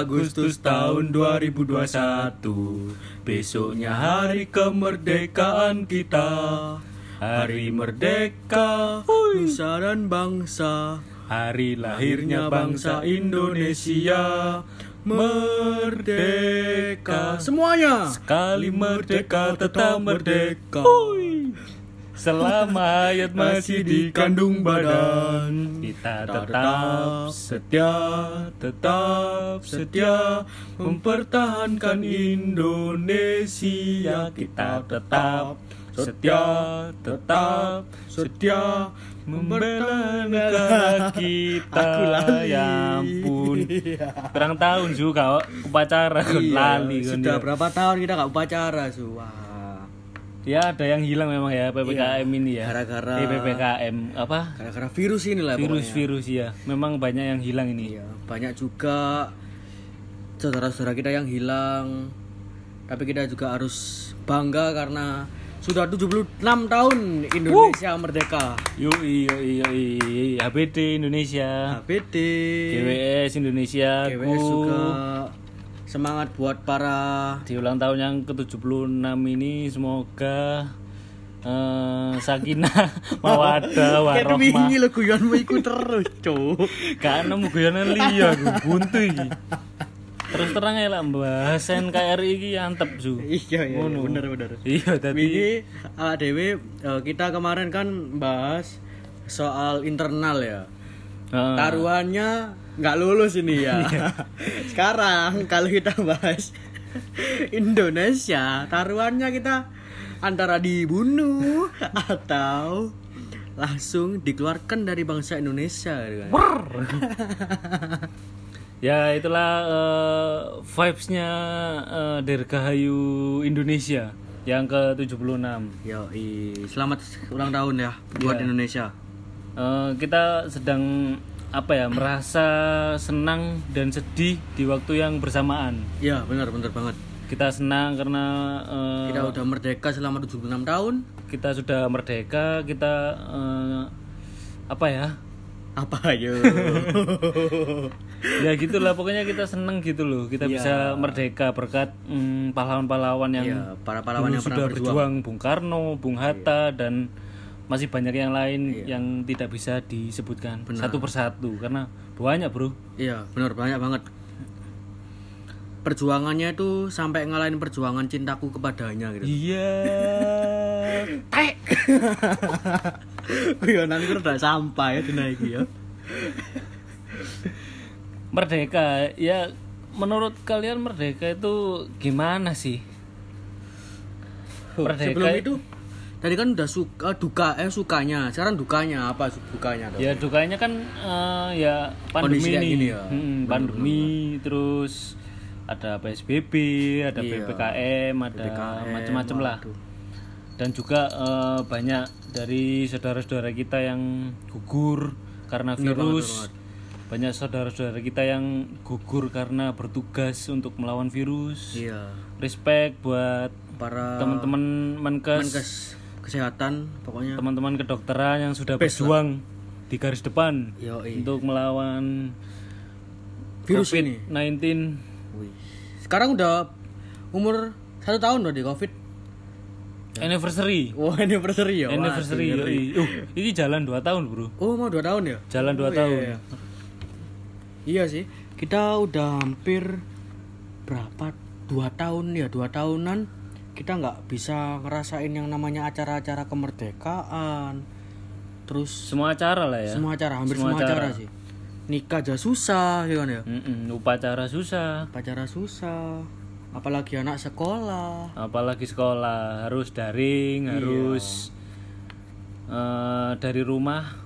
Agustus tahun 2021 Besoknya hari kemerdekaan kita. Hari merdeka Nusa dan bangsa. Hari lahirnya bangsa Indonesia. Merdeka. Semuanya. Sekali merdeka tetap merdeka Selama hayat masih di kandung badan Kita tetap setia Tetap setia Mempertahankan Indonesia. Kita tetap setia Tetap setia Membela negara kita. Aku lali. Ya ampun Kurang tahun juga upacara lali kan Sudah dia. berapa tahun kita gak upacara su? Wah Ya ada yang hilang memang ya PPKM ini ya. Gara-gara- Eh, PPKM apa? Gara-gara virus ini lah pokoknya. Virus-virus ya. Memang banyak yang hilang ini. Iya, banyak juga saudara-saudara kita yang hilang. Tapi kita juga harus bangga karena sudah 76 tahun Indonesia merdeka. Yoi yoi yoi HBD Indonesia. HBD, GWS Indonesia. GWS juga semangat buat para Di ulang tahun yang ke-76 ini semoga eh sakinah mawadah Kayak warohmah. wingi lo guyonmu iku terus, Cuk. Gak nemu guyonan liya buntu iki. Terus terang ya lah bahas NKRI iki antep su. Iya, iya, Ngono. bener bener. Iya tadi. Wingi awak dhewe eh, kita kemarin kan bahas soal internal ya. Heeh. taruhannya nggak lulus ini ya. Sekarang kalau kita bahas Indonesia, taruhannya kita antara dibunuh atau langsung dikeluarkan dari bangsa Indonesia. gitu kan. Ya itulah eh, vibes-nya eh, Dirgahayu Indonesia yang ke-76. Yo, selamat ulang tahun ya buat Iya. Indonesia. Eh, kita sedang apa ya merasa senang dan sedih di waktu yang bersamaan. Ya, benar benar banget. Kita senang karena eh, Kita udah merdeka selama 76 tahun. kita sudah merdeka, kita eh, apa ya? Apa ayo? ya gitulah pokoknya kita seneng gitu loh kita Iya. bisa merdeka berkat mm, pahlawan-pahlawan yang Iya, para pahlawan yang pernah sudah berjuang. Iya. berjuang Bung Karno, Bung Hatta dan masih banyak yang lain yang tidak bisa disebutkan satu persatu karena banyak bro Iya, benar banyak banget. Perjuangannya itu sampai ngalahin perjuangan cintaku kepadanya gitu. iya Tek. Guyonan ku udah sampai ya dina iki ya. merdeka ya menurut kalian merdeka itu gimana sih Merdeka- Sebelum itu tadi kan udah suka duka eh sukanya. Sekarang dukanya apa dukanya tuh? ya dukanya kan eh, ya pandemi Kondisi gini ya. Hmm, pandemi terus ada PSBB ada Iya. PPKM ada macam-macam lah dan juga eh, banyak dari saudara-saudara kita yang gugur karena Bener bener virus banyak saudara-saudara kita yang gugur karena bertugas untuk melawan virus Iya. respect buat Para teman-teman menkes menkes kesehatan pokoknya. teman-teman kedokteran yang sudah Best berjuang di garis depan Yo, untuk melawan virus ini. COVID-19 Wih. Sekarang udah umur satu tahun udah di covid. anniversary Wah anniversary ya. Wah, anniversary yoi. uh ini jalan 2 tahun bro Oh mau dua tahun ya? jalan 2 Oh, tahun Iya, iya. Iya sih, kita udah hampir berapa? Dua tahun ya, dua tahunan kita nggak bisa ngerasain yang namanya acara-acara kemerdekaan. Terus semua acara lah ya semua acara, hampir Semua semua, acara. acara. sih. Nikah aja susah, ya kan ya? Mm-mm, upacara susah Acara susah, apalagi anak sekolah. apalagi sekolah harus daring Iya. harus eh, dari rumah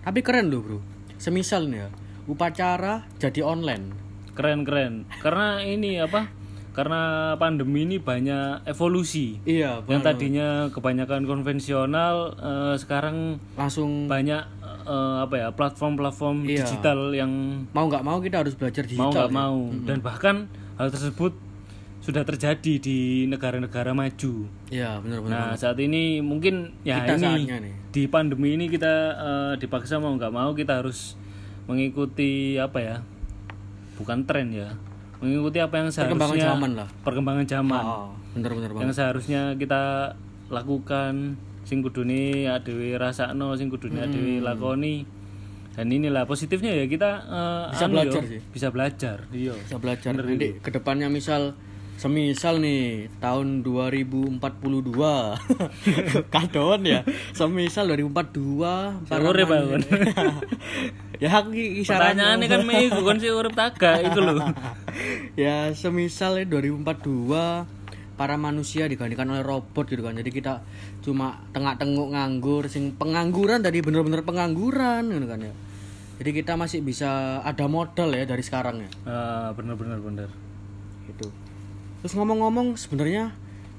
Tapi keren loh bro. Semisal nih ya, upacara jadi online. keren keren karena ini apa karena pandemi ini banyak evolusi Iya, yang benar. tadinya kebanyakan konvensional eh, sekarang langsung banyak eh, apa ya platform-platform Iya. digital yang mau nggak mau kita harus belajar digital. mau nggak ya. mau dan bahkan hal tersebut sudah terjadi di negara-negara maju. Iya, benar-benar. Nah saat ini mungkin ya Kita ini nih. di pandemi ini kita eh, dipaksa mau nggak mau kita harus mengikuti apa ya bukan tren ya mengikuti apa yang Perkembangan seharusnya zaman lah. perkembangan zaman Oh, bener-bener yang banget. seharusnya kita lakukan sing kudune adewe rasakno sing kudune Hmm. adewe lakoni dan inilah positifnya ya kita eh, Bisa anu belajar yo, sih. bisa belajar iya Bisa belajar nanti ke depannya misal semisal nih tahun 2042 kadon ya. Semisal 2042 para Urip, man- Bang. ya aku kisaran pertanyaannya kan meiku kan sih urip taga itu loh ya semisal ya 2042 para manusia digantikan oleh robot gitu kan. Jadi kita cuma tengah-tenguk nganggur sing pengangguran tadi bener-bener pengangguran gitu kan ya. Jadi kita masih bisa ada modal ya dari sekarang ya. Ah, bener bener bener. Gitu terus ngomong-ngomong sebenarnya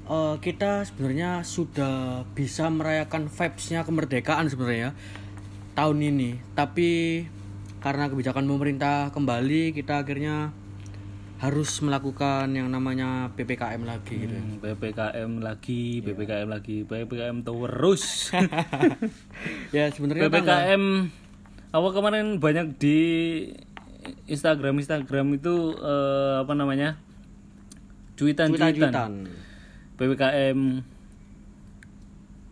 eh, kita sebenarnya sudah bisa merayakan vibes-nya kemerdekaan sebenarnya tahun ini tapi karena kebijakan pemerintah kembali kita akhirnya harus melakukan yang namanya ppkm lagi gitu. Hmm, PPKM lagi, PPKM lagi, PPKM terus. ya sebenarnya PPKM apa kemarin banyak di Instagram Instagram itu eh, apa namanya? Cuitan cuitan. cuitan PPKM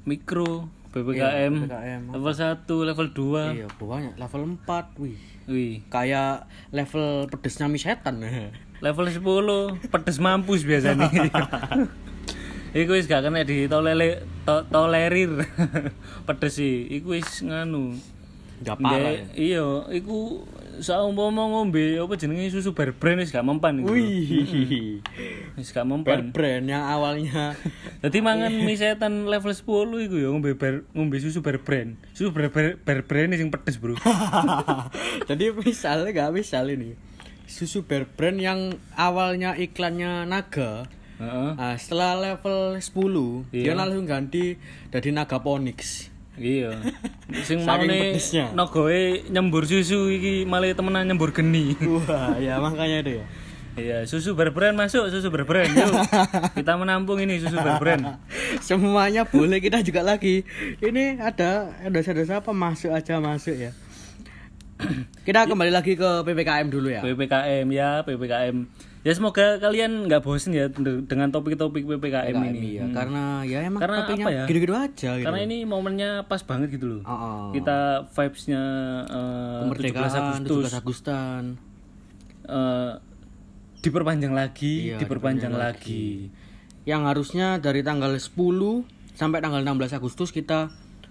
mikro, PPKM, PPKM. level 1, level 2. iya banyak level 4 wih Wih, kayak level pedesnya mie setan level 10 pedes mampus biasanya. Iku wis gak kena ditolele to, tolerir. pedes sih, iku wis nganu. Nggak parah ya. Iya, iku saumpama ngombe apa jenenge susu bear brand wis gak mempan iku. wih Wis gak mempan. brand yang awalnya Dadi mangan mie setan level 10 iku ya ngombe bear, ngombe susu bear brand. Susu bear, bear, bear brand sing pedes, Bro. Jadi misalnya gak misal ini susu bear brand yang awalnya iklannya naga nah, setelah level 10 dia Iya. langsung ganti dari naga ponix Iya. Sing maune pedesnya. nogoe nyembur susu iki malah temenan nyembur geni. wah ya makanya itu ya Iya, susu bear brand masuk, susu bear brand. Yuk. Kita menampung ini susu bear brand. semuanya boleh kita juga lagi ini ada dosa-dosa apa masuk aja masuk ya kita kembali lagi ke ppkm dulu ya PPKM ya, PPKM. Ya semoga kalian nggak bosen ya de- dengan topik-topik PPKM, ini. iya karena ya emang Karena apa ya? gitu-gitu aja gitu Karena ini momennya pas banget gitu loh. Oh, oh. Kita vibes-nya eh, 17 kemerdekaan Agustus 17 Agustan eh, diperpanjang lagi, Iya, diperpanjang lagi. yang harusnya dari tanggal 10 sampai tanggal 16 Agustus kita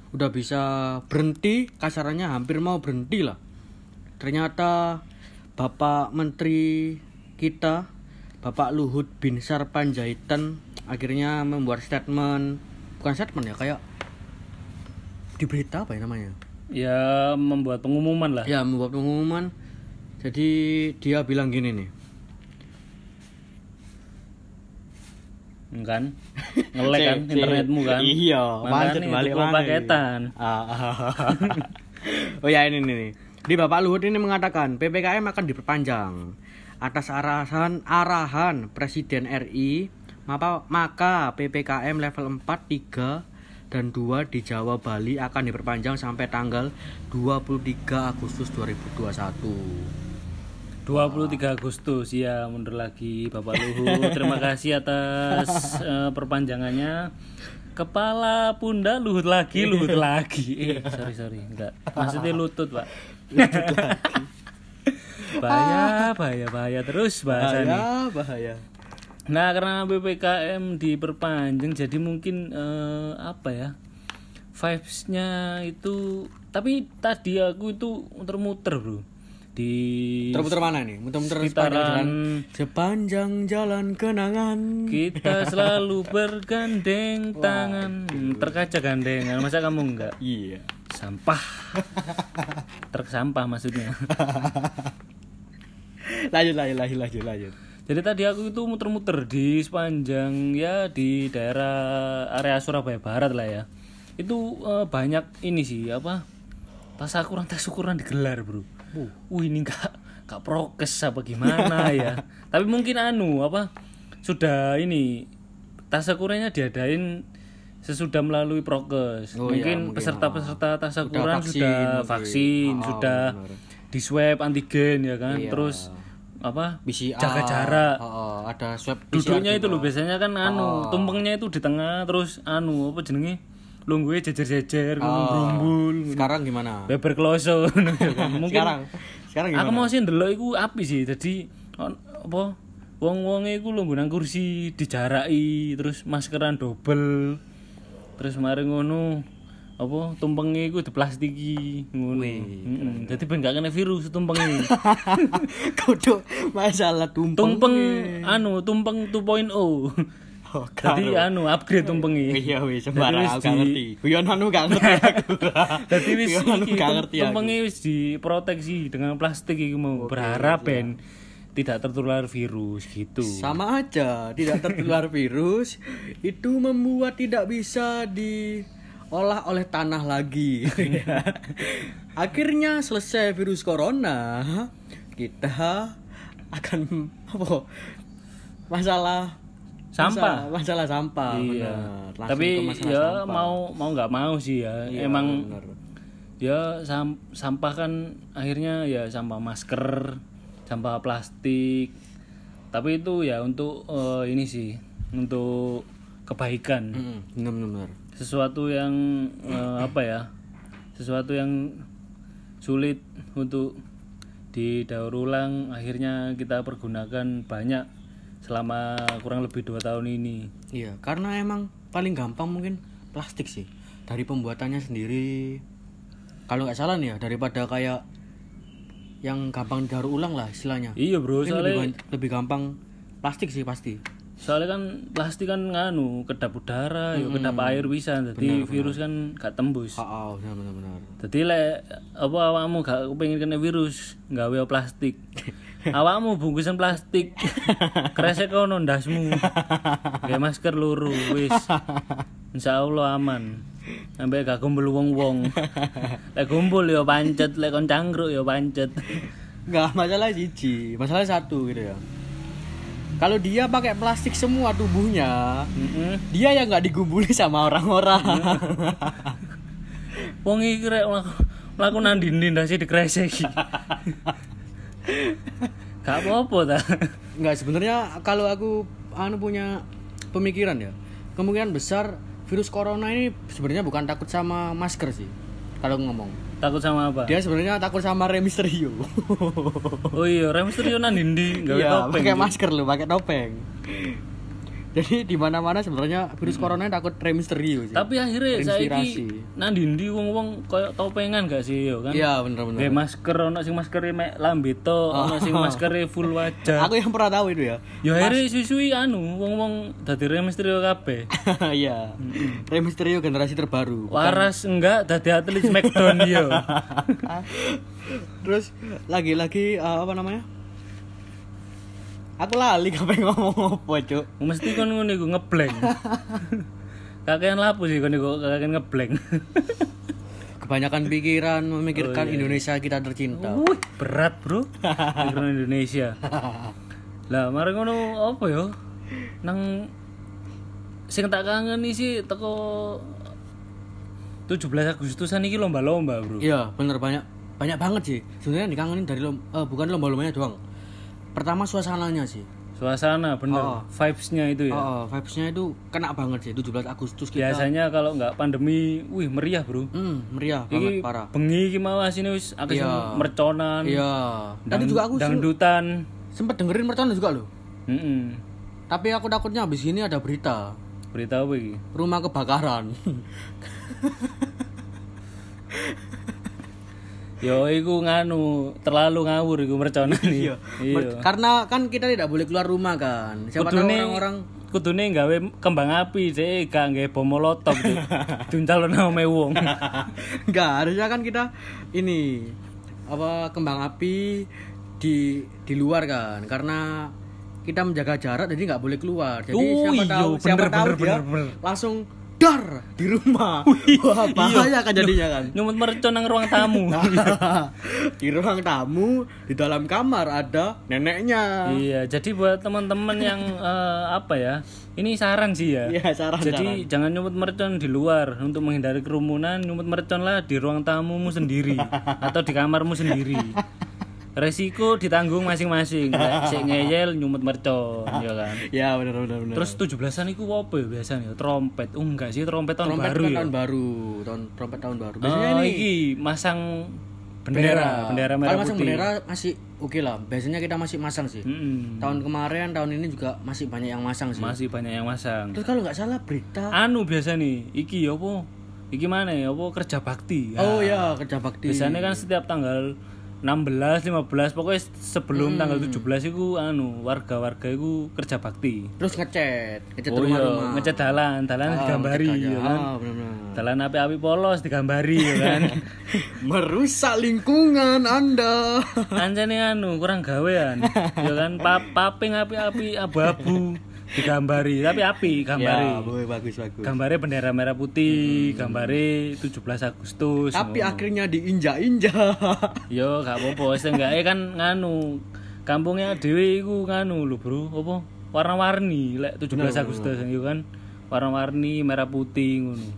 udah bisa berhenti kasarannya hampir mau berhenti lah ternyata Bapak Menteri kita Bapak Luhut Binsar Panjaitan akhirnya membuat statement. Bukan statement ya kayak di berita apa ya namanya? Ya membuat pengumuman lah. ya membuat pengumuman. Jadi dia bilang gini nih. Kan? Ngelek kan internetmu kan? Iya, pancet balik paketan Ah, ah, ah. oh ya ini nih. Di Bapak Luhut ini mengatakan PPKM akan diperpanjang atas arahan arahan Presiden RI maka, maka PPKM level 4, 3 dan 2 di Jawa Bali akan diperpanjang sampai tanggal 23 Agustus 2021. 23 Agustus. Ya mundur lagi Bapak Luhut. Terima kasih atas eh, perpanjangannya. Kepala pundak Luhut lagi Luhut lagi. Eh sorry sorry. Enggak. Maksudnya lutut Pak bahaya bahaya bahaya. Terus bahasa nih. Bahaya, bahaya. Nah karena ppkm diperpanjang jadi mungkin eh, apa ya vibesnya itu tapi tadi aku itu muter-muter bro. Di Muter-muter mana nih? Muter-muter Sekitaran- sepanjang jalan, sepanjang jalan kenangan. kita selalu bergandeng tangan. Hmm, terkaca gandengan masa kamu enggak? Iya. sampah. Truk sampah maksudnya lanjut, lanjut, lanjut, lanjut, lanjut. jadi tadi aku itu muter-muter di sepanjang ya di daerah area Surabaya Barat lah ya itu eh, banyak ini sih apa tasakuran tasakuran digelar bro Wih ini gak gak prokes apa gimana ya tapi mungkin anu apa sudah ini tasakurannya diadain sesudah melalui prokes Oh iya, mungkin peserta-peserta tasakuran vaksin sudah mungkin. vaksin Oh, sudah benar. di swab antigen ya kan Iya. terus apa? PCR jaga jarak. Oh, ada swab duduknya itu loh biasanya kan anu tumpengnya itu di tengah terus anu apa jenenge? Lungguhe jejer-jejer ngumpul sekarang gimana? Beber kloso ya mungkin sekarang? Sekarang gimana? Aku mau sih ndelok iku api sih. Jadi apa wong-wonge iku lungguh nang kursi dijaraki terus maskeran double terus mari ngono apa tumpenge iku diplastiki ngono. Heeh dadi ben gak kena virus tumpenge kudu masalah tumpeng tumpeng anu tumpeng 2.0 oh, Jadi anu. upgrade tumpenge. iya wis Jadi sembarang aku gak di- ngerti. Guyon anu gak ngerti aku. Dadi wis anu iki tumpenge wis diproteksi dengan plastik iki mau. Berharap ben tidak tertular virus gitu. sama aja tidak tertular virus itu membuat tidak bisa diolah oleh tanah lagi akhirnya selesai virus corona kita akan apa masalah Sampah. masalah, masalah sampah Iya. benar. Tapi ya sampah. mau mau nggak mau sih ya. Iya, Emang benar. ya sam- sampah kan akhirnya ya sampah masker, sampah plastik. Tapi itu ya untuk eh, ini sih, untuk kebaikan. Mm-mm, benar benar, benar. Sesuatu yang eh, apa ya sesuatu yang sulit untuk didaur ulang akhirnya kita pergunakan banyak selama kurang lebih dua tahun ini Iya, karena emang paling gampang mungkin plastik sih. Dari pembuatannya sendiri. Kalau nggak salah nih ya, daripada kayak yang gampang daur ulang lah istilahnya. iya bro lebih, lebih gampang plastik sih pasti. Soalnya kan plastik kan nganu kedap udara ya kedap air bisa. Jadi virus kan gak tembus. Oh, oh benar benar benar. jadi lek apa awakmu gak pengen kena virus gawe plastik. Awakmu bungkusan plastik. Kresek kono ndasmu. Kayak masker luru wis. Insya Allah aman. Sampai gak kumpul wong wong lek kumpul ya pancet lek kon cangkruk ya pancet. Nggak masalah siji, masalah satu gitu ya. Kalau dia pakai plastik semua tubuhnya, Mm-mm. dia yang nggak digumpuli sama orang-orang. wong iki rek mlaku mlaku nang dinding ndase dikreseki gak apa-apa ta Nggak sebenarnya kalau aku anu punya pemikiran ya, kemungkinan besar virus corona ini sebenarnya bukan takut sama masker sih. Kalau ngomong, takut sama apa dia sebenarnya takut sama Rey Mysterio. oh iya rem Mysterio nang dinding gawe Iya, topeng pakai masker loh, pakai topeng. Jadi di mana-mana sebenarnya virus corona takut Rey Mysterio sih. Tapi akhirnya Terinspirasi. saiki nang dindi wong-wong koyo topengan gak sih yo kan? Iya, bener-bener. Kayak masker ono sing mek lambe to, ono sing maskere full wajah. Aku yang pernah tahu itu ya. Ya akhirnya susui anu wong-wong dadi Rey Mysterio kabeh. Iya. Rey Mysterio generasi terbaru. Waras enggak dadi atlet Smackdown yo. Terus lagi-lagi eh, apa namanya? Aku lali kapan ngomong apa, Cuk. Mesti kon ngono iku ngeblank. Kakean lapu sih kon iku kakean ngeblank. Kebanyakan pikiran memikirkan Indonesia kita tercinta. Wih, berat, Bro. Pikiran Indonesia. Lah, mari ngono apa yo? Nang sing tak kangen sih teko 17 Agustusan iki lomba-lomba, Bro. Iya, bener banyak banyak banget sih. Sebenarnya dikangenin dari lom, eh, bukan lomba-lombanya doang. Pertama suasananya sih. Suasana bener, Oh. vibes-nya itu ya. Oh, vibes-nya itu kena banget sih 17 Agustus kita. Biasanya kalau nggak pandemi, wih meriah, Bro. Hmm, meriah banget Iki parah. bengi asine wis akeh sing Iya. merconan. Iya. Tadi dang- juga aku dangdutan. sempet dengerin mercon juga loh. Heeh. Tapi aku takutnya habis ini ada berita Berita apa iki? rumah kebakaran. Yo iku nganu, terlalu ngawur iku merconan iki. Iya. Karena kan kita tidak boleh keluar rumah kan. Siapa tahu orang-orang kudune gawe kembang api, sih gak gawe bom molotov tuh. Duncal omahe wong. enggak, harusnya kan kita ini apa kembang api di di luar kan. Karena kita menjaga jarak jadi nggak boleh keluar. Jadi Oh, siapa iya, tahu siapa bener, tahu bener, dia bener. langsung dar di rumah. Wah, bahaya kan jadinya kan. Nyumut mercon nang ruang tamu. di ruang tamu di dalam kamar ada neneknya. iya, jadi buat teman-teman yang eh, apa ya? Ini saran sih ya. Iya, saran Jadi jangan nyumut mercon di luar untuk menghindari kerumunan, nyumut mercon lah di ruang tamumu sendiri atau di kamarmu sendiri. Resiko ditanggung masing-masing sik ngeyel nyumet mercon ya kan Ya benar benar benar. terus 17-an iku apa ya biasanya trompet oh enggak sih trompet tahun trompet baru ya tahun baru, tahun trompet tahun baru. Biasanya oh ini iki masang bendera bendera merah Kalau masang putih bendera masih oke lah. Biasanya kita masih masang sih. Mm-mm. Tahun kemarin, tahun ini juga masih banyak yang masang sih. masih banyak yang masang Terus kalau nggak salah berita anu biasa nih iki apa iki mana ya apa kerja bakti Ya. Oh ya, kerja bakti. biasanya kan setiap tanggal 16, 15 pokoknya sebelum Hmm. tanggal 17 itu anu warga-warga itu kerja bakti Terus ngecat, ngecat oh iya rumah-rumah. ngecat dalan dalan digambari ngecat ya kan Ah, benar-benar. dalan api-api polos digambari ya kan Merusak lingkungan Anda. anjane anu kurang gawean ya kan pa paping api-api abu-abu digambari tapi api Ya, gambari boleh bagus bagus. gambare bendera merah putih gambare 17 Agustus Tapi ngono. akhirnya diinjak-injak. Yo gak apa-apa, seenggaknya kan nganu kampungnya dewe iku nganu lho, Bro. Apa? Warna-warni lek 17 Agustus yo kan. Warna-warni merah putih ngono.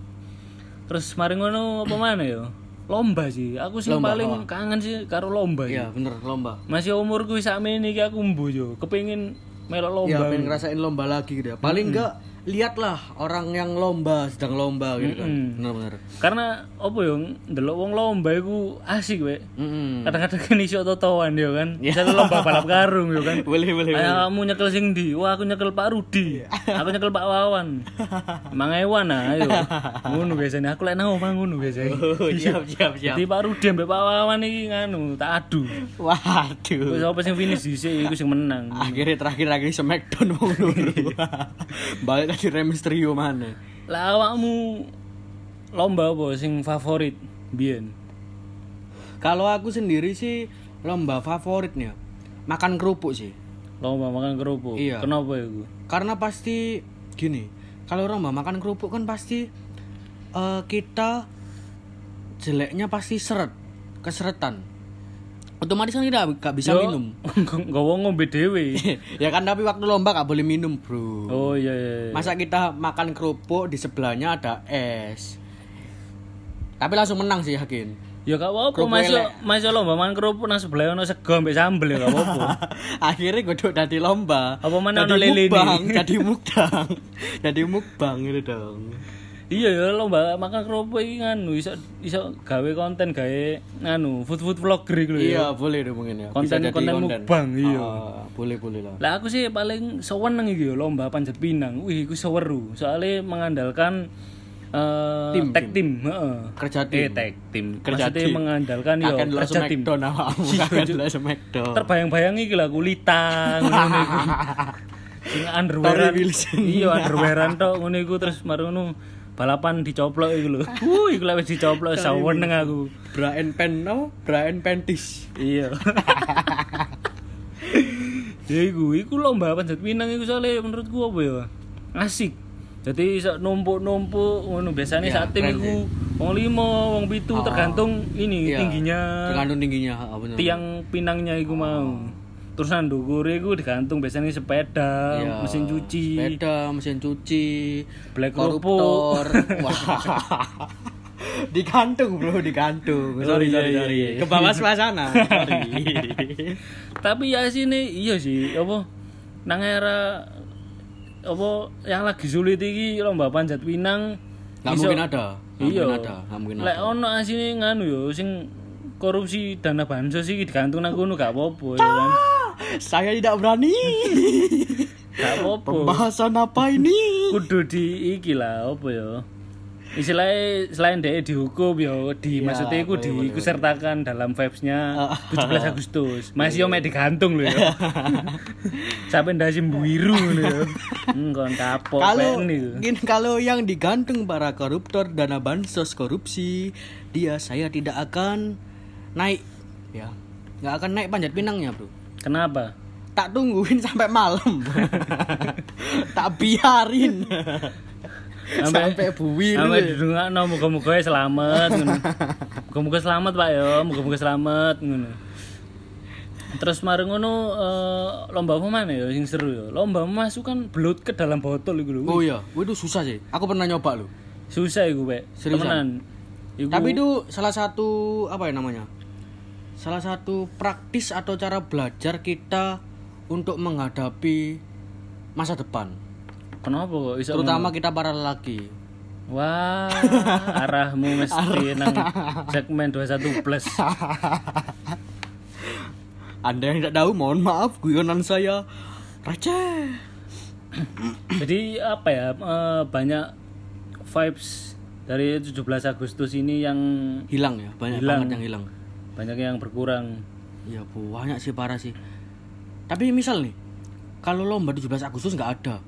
Terus mari ngono apa mana yo? Lomba sih. Aku sih Lomba, paling kangen sih karo lomba. Iya, Ya. bener lomba. Masih umurku sakmene iki aku mbu yo. Kepengin melok Ya, lomba. pengen ngerasain lomba lagi gitu ya. Paling enggak lihatlah orang yang lomba sedang lomba gitu kan. Bener-bener. Karena apa yo ndelok wong lomba iku asik wek. Mm-mm. Kadang-kadang kan iso totoan yo kan. Misalnya lomba balap karung yo kan. Boleh, boleh. Ayo kamu nyekel sing di? Wah, aku nyekel Pak Rudi. aku nyekel Pak Wawan. Mang Ewan ah, ayo. Ngono biasanya aku lek nang omah ngono biasanya. Oh, siap, siap, siap. Jadi Pak Rudi ambek Pak Wawan iki nganu, tak adu. Waduh. Wis apa sing finish dhisik iku sing menang. Akhirnya terakhir lagi Smackdown mau dulu. Balik lagi Rey Mysterio mana? Lah awakmu lomba apa sing favorit biyen? Kalau aku sendiri sih lomba favoritnya makan kerupuk sih. Lomba makan kerupuk. Iya. Kenapa iku? Karena pasti gini, kalau lomba makan kerupuk kan pasti eh, kita jeleknya pasti seret, keseretan. Otomatis kan kita gak bisa Yo, minum. Nggawa ngombe dhewe. ya kan tapi waktu lomba gak boleh minum, Bro. Oh iya iya. iya. Masa kita makan kerupuk di sebelahnya ada es. Tapi langsung menang sih yakin. Ya gak apa-apa, masuk masuk lomba mangan kerupuk nang sebelah ono sego mbek sambel ya gak apa-apa. Akhirnya gue dadi lomba. Apa mana ono lele jadi mukbang. jadi mukbang gitu dong. Iya ya lomba makan kerupuk iki nganu iso iso gawe konten gawe nganu food food vlogger iku lho ya. Iya, boleh dong mungkin ya. Bisa Konten- jadi konten mukbang, iya. Ah, boleh boleh lah. Lah aku sih paling seneng iki ya lomba panjat pinang. Wih, iku seweru. Soalnya mengandalkan eh Tim, tag team, heeh. Kerja Eh tim. tag team. Kerja Maksudnya tim. mengandalkan ya Kakek dulu kerja tim. Smackdown. Terbayang-bayang iki lah kulitang ngono iku. Sing underwearan. Iya, underwearan tok ngono iku terus mari ngono balapan dicoplok iku lho. Wuh, iku lek wis dicoplok saweneng aku. Brian Pen, no? Brian Pentis. Iya. ya iku, iku lomba panjat pinang iku soalnya menurutku apa ya? Asik. Jadi iso numpuk-numpuk ngono biasanya Iya, saat tim iku wong limo, wong pitu tergantung ini Iya, tingginya Tergantung tingginya, bener. tiang pinangnya iku mau. Terus nang ndukure iku digantung biasanya sepeda, Iya, mesin cuci, sepeda, mesin cuci, Black koruptor. Wah. digantung bro, digantung. Oh, Sorry, iya, sorry, iya, sorry. iya. Ke bawah suasana. Tapi ya sini iya sih, apa nang era apa yang lagi sulit iki lomba panjat pinang Nggak iso- mungkin ada. Iya. mungkin ada. Nggak mungkin Lek ada. ono asine nganu yo sing korupsi dana bansos iki digantung nang kono gak apa-apa ya kan. Saya tidak berani. Gak apa-apa. Pembahasan apa ini? Kudu di iki lah apa ya. Istilahnya selain dia dihukum yo di Iya, maksudnya iku boleh, boleh, diikutsertakan dalam vibes-nya Ah. 17 Agustus. Masih yo mek digantung lho ya. Sampai ndasi biru lho ya. Engkon kapok Kalau iku. kalau yang digantung para koruptor dana bansos korupsi, dia saya tidak akan naik ya. nggak akan naik panjat pinangnya, Bro. Kenapa? Tak tungguin sampai malam. tak biarin. sampai buwir. Sampai didungakno muga-muga selamat ngono. Muga-muga selamat Pak ya, muga-muga selamat ngono. Terus mari ngono eh, lomba apa mana ya sing seru ya? Lomba memasukkan belut ke dalam botol iku lho. Oh iya, itu susah sih. Aku pernah nyoba loh. Susah iku, Pak. Temenan. Iku Tapi itu salah satu apa ya namanya? Salah satu praktis atau cara belajar kita untuk menghadapi masa depan. Kenapa kok iso Terutama kita para lelaki. Wah, arahmu mesti nang segmen 21 plus. Anda yang tidak tahu, mohon maaf, guyonan saya receh. Jadi apa ya? eh, banyak vibes dari 17 Agustus ini yang Hilang ya, banyak Hilang. banget yang hilang. Banyak yang berkurang. Iya, banyak sih parah sih. Tapi misal nih, kalau lomba 17 Agustus nggak ada,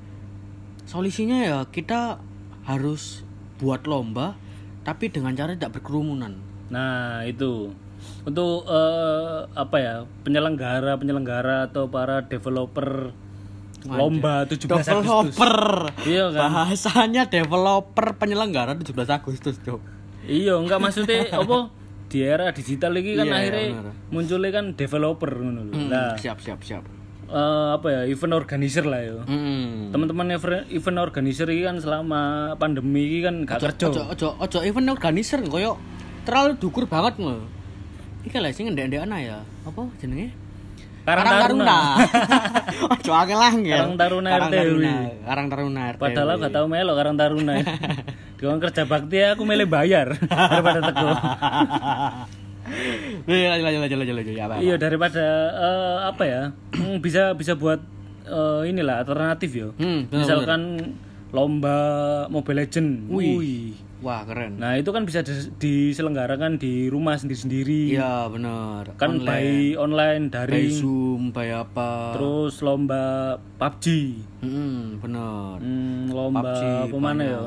solusinya ya kita harus buat lomba, tapi dengan cara tidak berkerumunan. Nah, itu untuk eh, apa ya? Penyelenggara, penyelenggara atau para developer lomba 17 Agustus. Developer. Iya kan? Bahasanya developer penyelenggara 17 Agustus, Cok. Iya, enggak maksudnya apa? Di era digital ini kan Iya, akhirnya bener. munculnya kan developer ngono lho. Nah, siap, siap, siap. eh, apa ya? Event organizer lah ya. Hmm. Teman-teman event organizer ini kan selama pandemi ini kan gak kerja. Ojo ojo ojo event organizer koyo terlalu dukur banget lho. Iki lah sing ndek-ndekan ya. Apa jenenge? Karang Karang Taruna. Taruna. Ojo akeh lah. Karang Taruna. Taruna. Karang Taruna. Padahal gak tau melo Karang Taruna. Diwan kerja bakti aku milih bayar daripada teko. Iya, lanjut lanjut lanjut lanjut ya, apa? Iya daripada eh, apa ya? bisa bisa buat eh, inilah alternatif ya. Hmm, benar, Misalkan lomba Mobile Legend. Wih. Wih. Wah, keren. Nah, itu kan bisa dis- diselenggarakan di rumah sendiri-sendiri. Iya, bener. Kan Online. by online by dari Zoom, by apa? terus lomba PUBG. Hmm, bener. Hmm, lomba PUBG apa mana ya?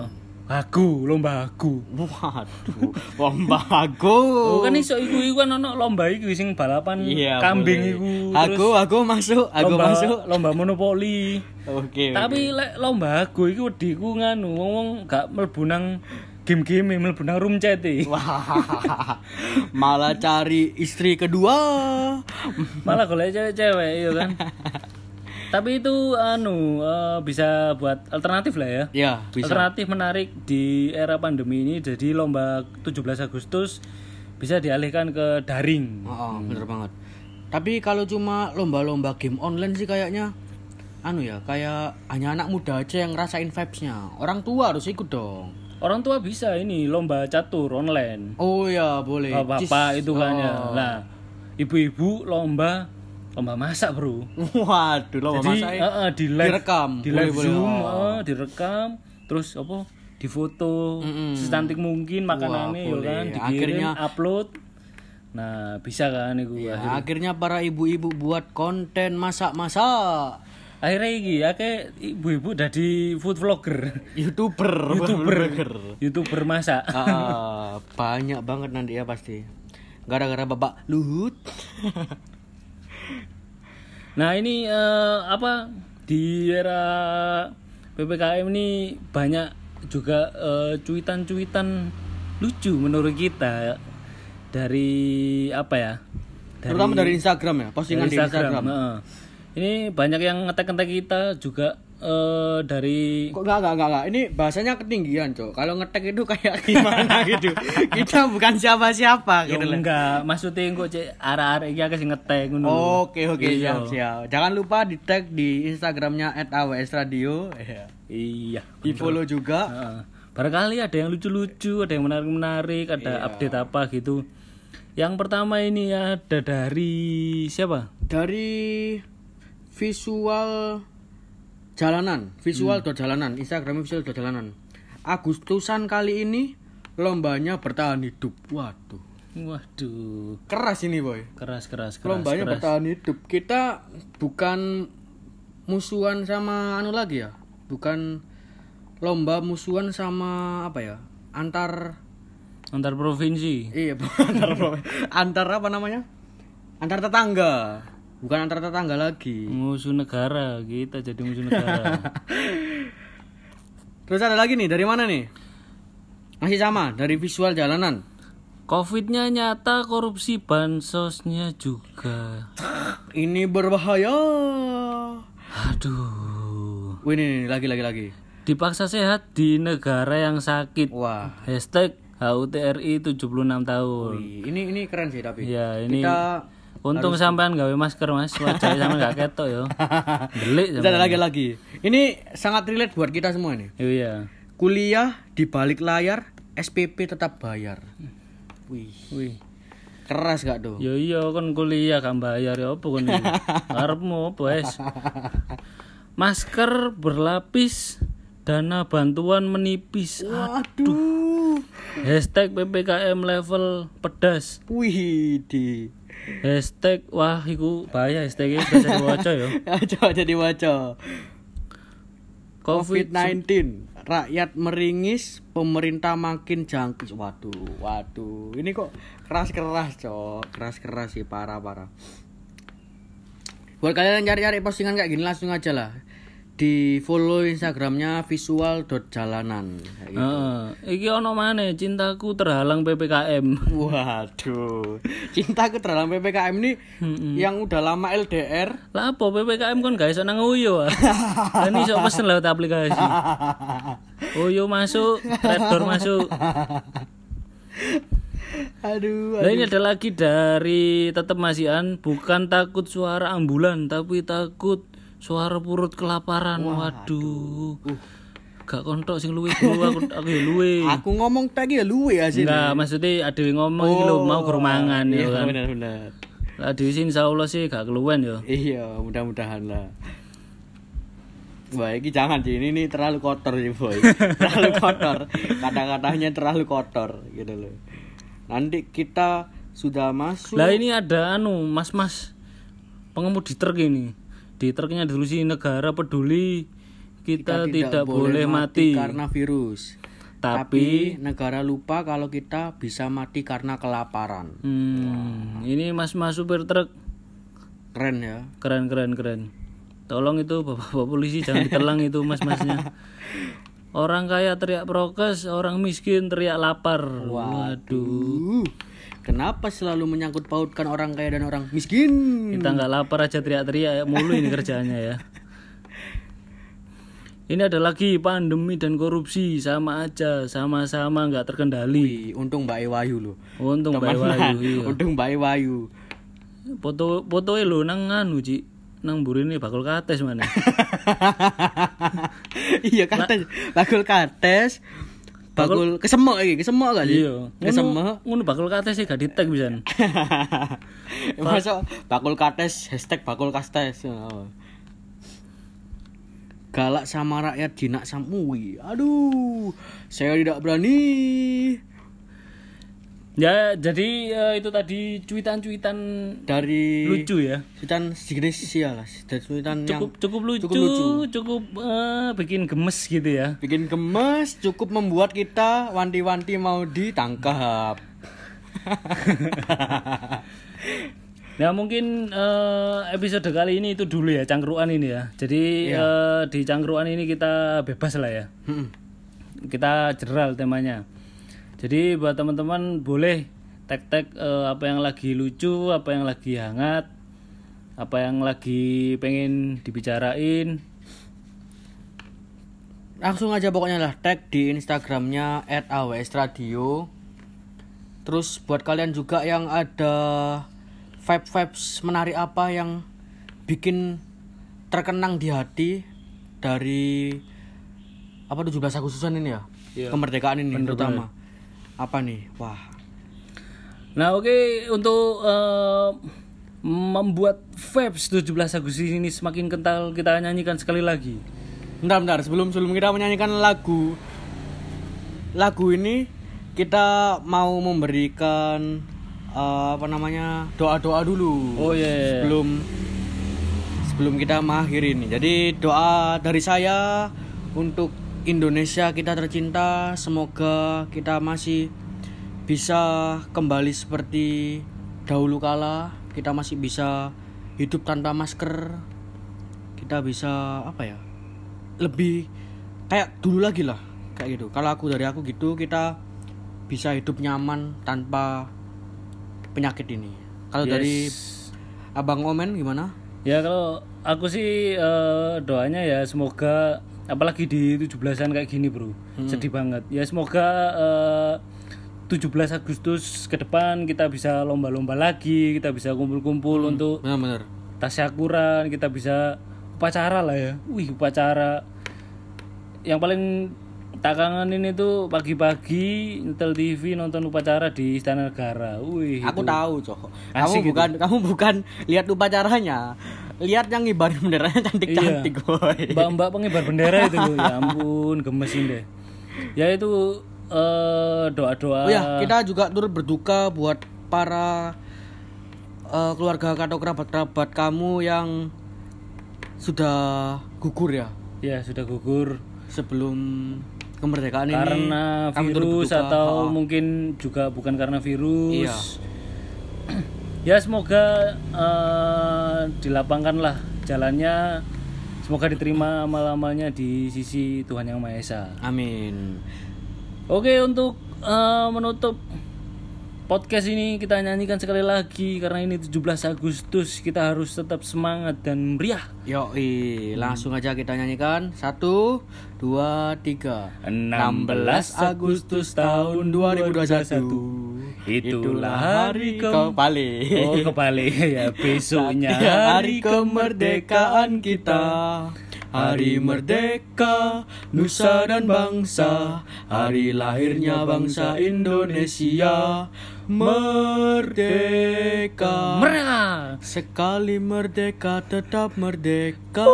Aku, lomba aku. Waduh, lomba aku. Oh, kan iso iku iku kan ono lomba iku sing balapan Iya, kambing boleh. iku. Aku, aku masuk, aku lomba, masuk. lomba monopoli. Oke. Tapi lek lomba aku iku wediku nganu wong gak mlebu nang game-game mlebu nang room chat e. Malah cari istri kedua. Malah golek cewek-cewek iya kan. Tapi itu anu eh, bisa buat alternatif lah ya. Ya, bisa. Alternatif menarik di era pandemi ini jadi lomba 17 Agustus bisa dialihkan ke daring. Oh, bener banget. Tapi kalau cuma lomba-lomba game online sih kayaknya anu ya, kayak hanya anak muda aja yang ngerasain vibes-nya. Orang tua harus ikut dong. Orang tua bisa ini lomba catur online. Oh ya, boleh. Bapak-bapak itu kan ya. Oh. Nah, ibu-ibu lomba lomba masak, Bro. Waduh, lomba Jadi masak. eh, eh, di live direkam. di Boleh, live boleh. Zoom, Oh. eh, direkam, terus apa? Difoto secantik mungkin makanannya ya boleh. kan, dikirim, Akhirnya- upload. Nah, bisa kan itu Ya, akhirnya para ibu-ibu buat konten masak-masak. Akhirnya iki akeh ibu-ibu jadi food vlogger, YouTuber, YouTuber. YouTuber masak. Ah, banyak banget nanti ya pasti. Gara-gara Bapak Luhut. Nah ini eh, apa di era ppkm ini banyak juga eh, cuitan-cuitan lucu menurut kita dari apa ya? Terutama dari Instagram ya, postingan dari di Instagram. heeh. Ini banyak yang ngetek-ngetek kita juga eh, dari Kok enggak enggak enggak enggak. Ini bahasanya ketinggian, Cok. Kalau ngetek itu kayak gimana gitu. Kita bukan siapa-siapa Ya gitu loh. enggak, maksudnya kok cek arah-arah iki akeh sing ngetek. Oke oke Iya. siap siap. Jangan lupa di tag di Instagramnya @aws_radio. Iya. Iya. Di follow juga. Heeh. Barangkali ada yang lucu-lucu, ada yang menarik-menarik, ada Iya. update apa gitu. Yang pertama ini ada dari siapa? Dari visual jalanan, visual dot jalanan, Instagram visual jalanan. Agustusan kali ini lombanya bertahan hidup. Waduh, Waduh, keras ini boy. keras keras keras. Lombanya keras. bertahan hidup. Kita bukan musuhan sama anu lagi ya, bukan lomba musuhan sama apa ya? Antar Antar provinsi. iya antar antar apa namanya? Antar tetangga. Bukan antar tetangga lagi. Musuh negara, kita jadi musuh negara. Terus ada lagi nih, dari mana nih? Masih sama, dari visual jalanan. Covidnya nyata, korupsi bansosnya juga. Ini berbahaya. Aduh. Wih, ini, ini lagi lagi lagi. Dipaksa sehat di negara yang sakit. Wah, Hashtag HUTRI 76 tahun. Wih, ini ini keren sih tapi. Ya, ini Kita untung sampean gawe masker Mas, wajahnya sampean gak ketok yo. Delik Kita ada lagi lagi. Ini sangat relate buat kita semua nih. Iya. Kuliah di balik layar, SPP tetap bayar. Wih, Wih. keras gak tuh? Ya iya kan kuliah kan bayar ya apa kon iki? Apa wes? Masker berlapis, dana bantuan menipis. Waduh. Hashtag PPKM level pedas. Wih, di. Hashtag wah iku bahaya hashtagnya bisa diwaca ya. Coba jadi waca. Covid COVID-19 rakyat meringis pemerintah makin jangkis. Waduh waduh. Ini kok keras keras cok. Keras keras sih parah parah. Buat kalian yang cari-cari postingan kayak gini langsung aja lah di follow instagramnya visual.jalanan Kayak gitu. Heeh. iki ono maneh cintaku terhalang PPKM. waduh cintaku terhadap ppkm ini yang udah lama LDR Lah apa PPKM kan gak iso nang Uyo ah. Kan iso pesen lewat aplikasi. Uyo masuk, Reddoor masuk. aduh Nah ini ada lagi dari tetap masihan bukan takut suara ambulan tapi takut suara perut kelaparan. Waduh. Gak kontok sing luwe dulu aku aku ya luwe. aku ngomong tadi ya luwe ya sih Enggak, maksudnya ada yang ngomong iki lho mau gerumangan ya iya, kan. benar benar Lah di sini insyaallah sih gak keluwen ya. Iya, mudah-mudahan lah. Wah, ini jangan sih. Ini, ini terlalu kotor sih, boy. terlalu kotor. Kata-katanya terlalu kotor gitu loh. Nanti kita sudah masuk. Lah ini ada anu mas-mas pengemudi truk ini. Di truknya ditulis negara peduli kita, tidak, boleh mati. karena virus. Tapi Tapi negara lupa kalau kita bisa mati karena kelaparan. hmm, ini mas-mas supir truk Keren ya. keren keren keren. Tolong itu bapak-bapak polisi jangan ditelang itu mas-masnya. Orang kaya teriak prokes, orang miskin teriak lapar. Waduh. Uh, kenapa selalu menyangkut pautkan orang kaya dan orang miskin? Kita nggak lapar aja teriak-teriak mulu ini kerjaannya ya. Ini ada lagi pandemi dan korupsi sama aja, sama-sama nggak terkendali. Wih, untung Mbak Ewayu loh. Untung Mbak Wayu, iya. Untung Mbak Ewayu. Foto foto lo nang anu Ci, nang burine bakul kates mana? iya kates, bakul kates. Bakul kesemok iki, kesemok gak sih? Iya. Kesemok. Ngono bakul kates gak di tag bisa. Masuk bakul kates hashtag bakul kates. Oh. Galak sama rakyat jinak samui. Aduh, saya tidak berani. Ya, jadi eh, itu tadi cuitan-cuitan Dari lucu ya. Cuitan sejenis ya lah, cuitan yang Cukup cukup lucu, cukup lucu. cukup eh, bikin gemes gitu ya. bikin gemes, cukup membuat kita wanti-wanti mau ditangkap. Nah mungkin eh, episode kali ini itu dulu ya cangkruan ini ya. Jadi Iya. eh, di cangkruan ini kita bebas lah ya. Hmm. Kita general temanya. Jadi buat teman-teman boleh tag-tag eh, apa yang lagi lucu, apa yang lagi hangat, apa yang lagi pengen dibicarain. Langsung aja pokoknya lah tag di Instagramnya @awsradio. Terus buat kalian juga yang ada vibe vibes menarik apa yang bikin terkenang di hati dari apa 17 Agustusan ini ya? Iya. Kemerdekaan ini Bener, terutama. Apa nih? Wah. Nah oke untuk eh, membuat vibes 17 Agustus ini semakin kental kita nyanyikan sekali lagi. Bentar, bentar. Sebelum sebelum kita menyanyikan lagu lagu ini kita mau memberikan eh, apa namanya doa-doa dulu. Oh iya. Sebelum sebelum kita mengakhiri ini. Jadi doa dari saya untuk Indonesia kita tercinta. Semoga kita masih bisa kembali seperti dahulu kala. Kita masih bisa hidup tanpa masker. Kita bisa apa ya? Lebih kayak dulu lagi lah. Kayak gitu. Kalau aku dari aku gitu kita bisa hidup nyaman tanpa penyakit ini. Kalau Yes. dari Abang Omen gimana? Ya kalau aku sih eh, doanya ya semoga apalagi di 17-an kayak gini bro. Sedih banget. Ya semoga eh, 17 Agustus ke depan kita bisa lomba-lomba lagi, kita bisa kumpul-kumpul untuk benar-benar tasyakuran, kita bisa upacara lah ya. Wih, upacara. Yang paling tak kangenin itu pagi-pagi nyetel TV nonton upacara di Istana Negara. Wih, aku itu- tahu cok. Kamu bukan kamu bukan lihat upacaranya lihat yang ngibarin benderanya cantik-cantik woy. Mbak-mbak pengibar bendera itu. Ya ampun, gemesin deh. Ya itu eh, doa-doa. Oh ya, kita juga turut berduka buat para eh, keluarga atau kerabat-kerabat kamu yang sudah gugur ya Ya, sudah gugur sebelum kemerdekaan ini. karena kami turut virus atau Ha. mungkin juga bukan karena virus. Iya. ya semoga eh, dilapangkan lah jalannya. Semoga diterima amal-amalnya di sisi Tuhan Yang Maha Esa. Amin. Oke, untuk eh, menutup podcast ini kita nyanyikan sekali lagi karena ini 17 Agustus kita harus tetap semangat dan meriah. Yoi, langsung aja kita nyanyikan. Satu, dua, tiga. 16 Agustus tahun 2021. Itulah hari ke kembali. Oh kebalik ya besoknya hari kemerdekaan kita. Hari merdeka, nusa dan bangsa, hari lahirnya bangsa Indonesia. Merdeka. merah. Sekali merdeka tetap merdeka.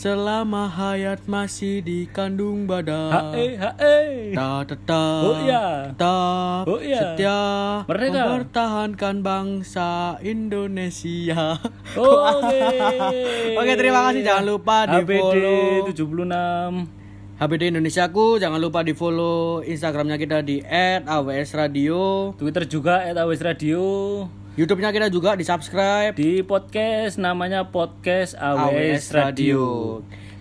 Selama hayat masih dikandung badan. Hae hae. Ta tetap, Oh iya. tetap Oh iya. setia Merdeka. mempertahankan bangsa Indonesia. Oke. Oke, terima kasih. Jangan lupa di HBD follow 76. HBD Indonesiaku. Jangan lupa di follow Instagramnya kita di @awsradio. Twitter juga @awes radio. YouTube-nya kita juga di subscribe. Di podcast namanya podcast AWS Radio.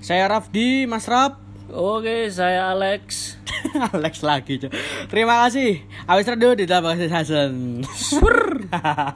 Saya Rafdi, Mas Raf. Oke, saya Alex. Alex lagi. Terima kasih. AWS Radio di Hasan.